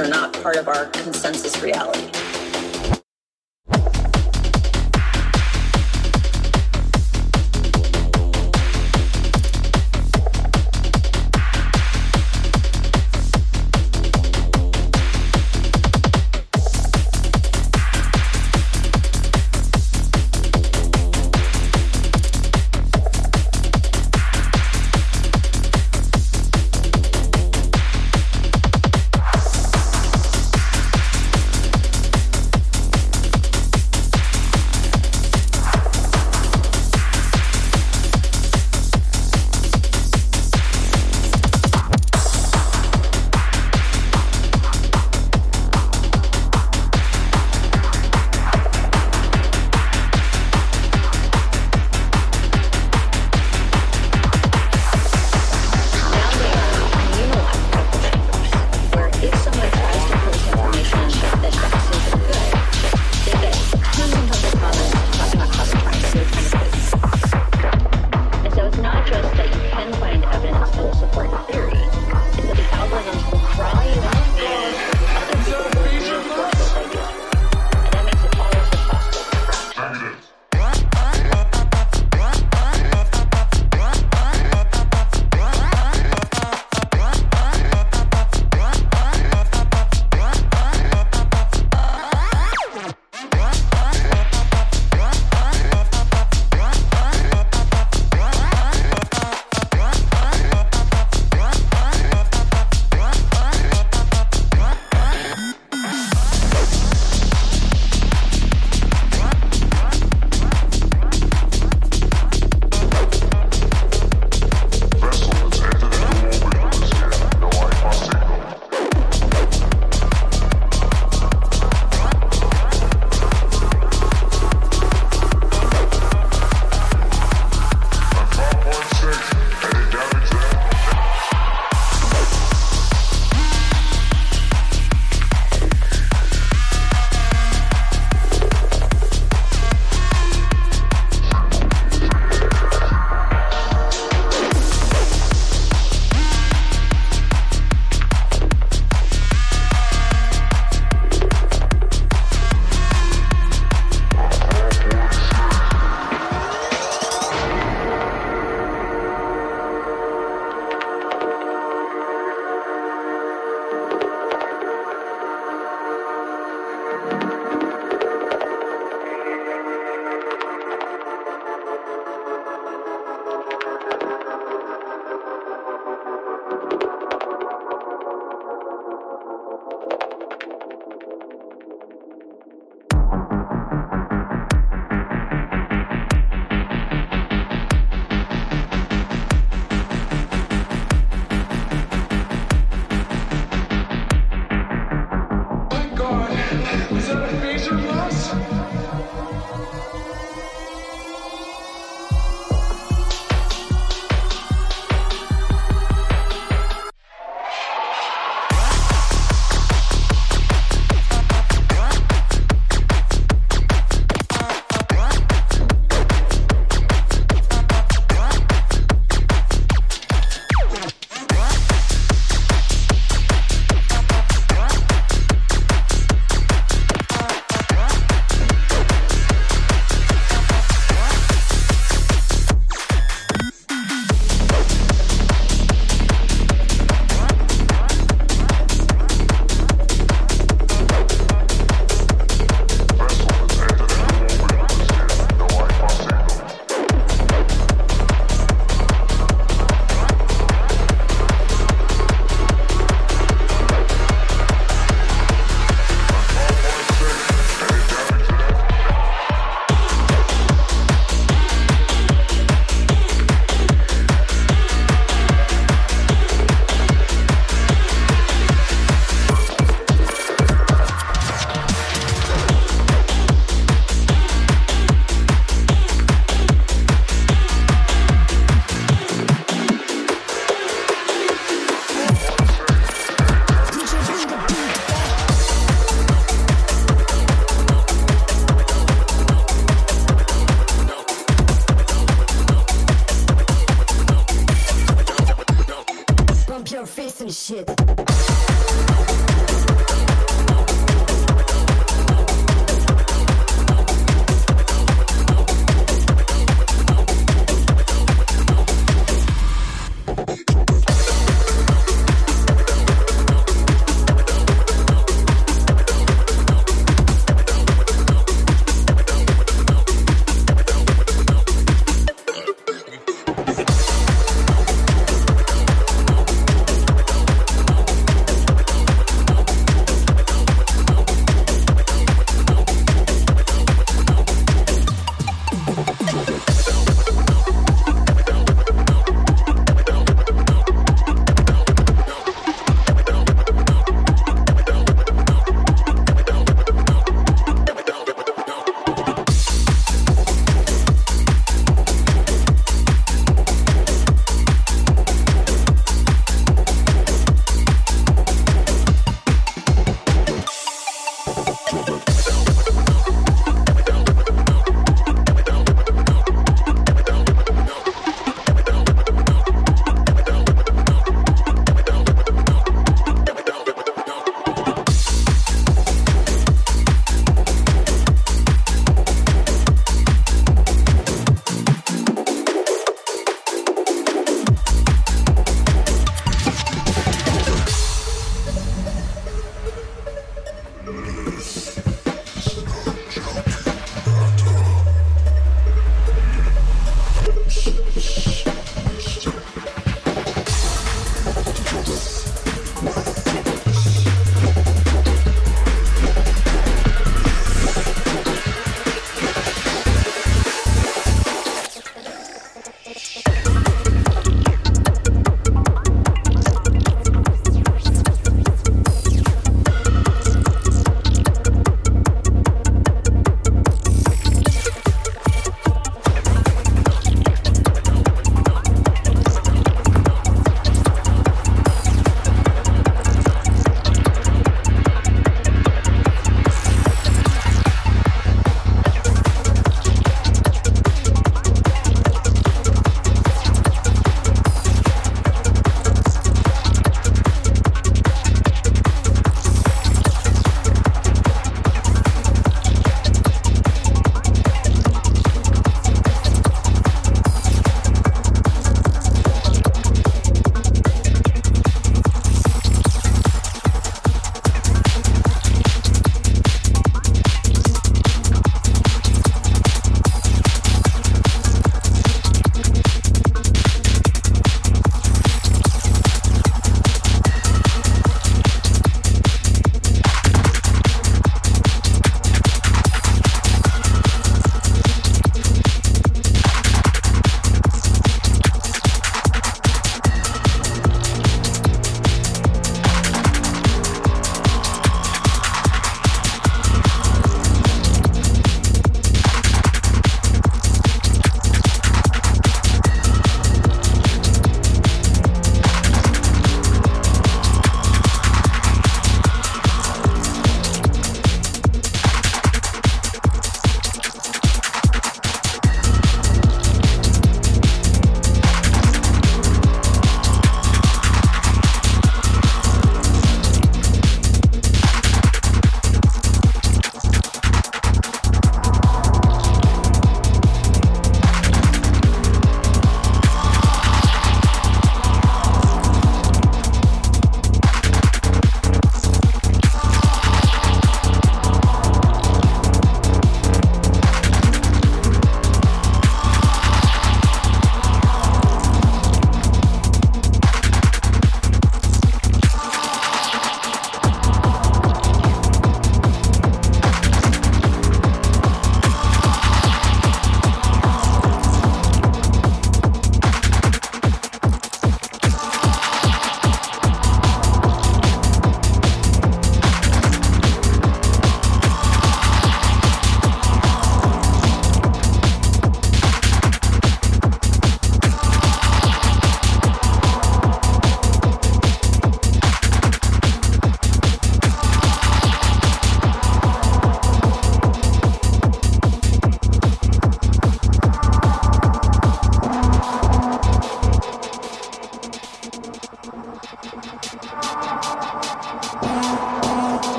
are not part of our consensus reality.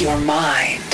your mind.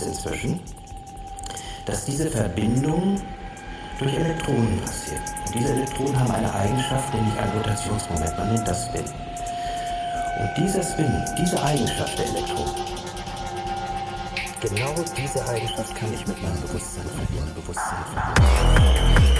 ist inzwischen, dass diese Verbindung durch Elektronen passiert. Und diese Elektronen haben eine Eigenschaft, nämlich ein Rotationsmoment. Man nennt das Spin. Und dieser Spin, diese Eigenschaft der Elektronen, genau diese Eigenschaft kann ich mit meinem Bewusstsein verbinden. Bewusstsein verbinden.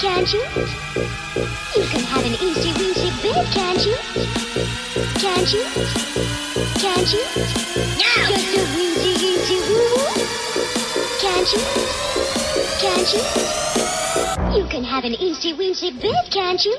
can't you? You can have an easy breezy bed, can't you? Can't you? Can't you? Yeah. Just a breezy, easy woo-woo. Can't you? Can't you? You can have an easy breezy bed, can't you?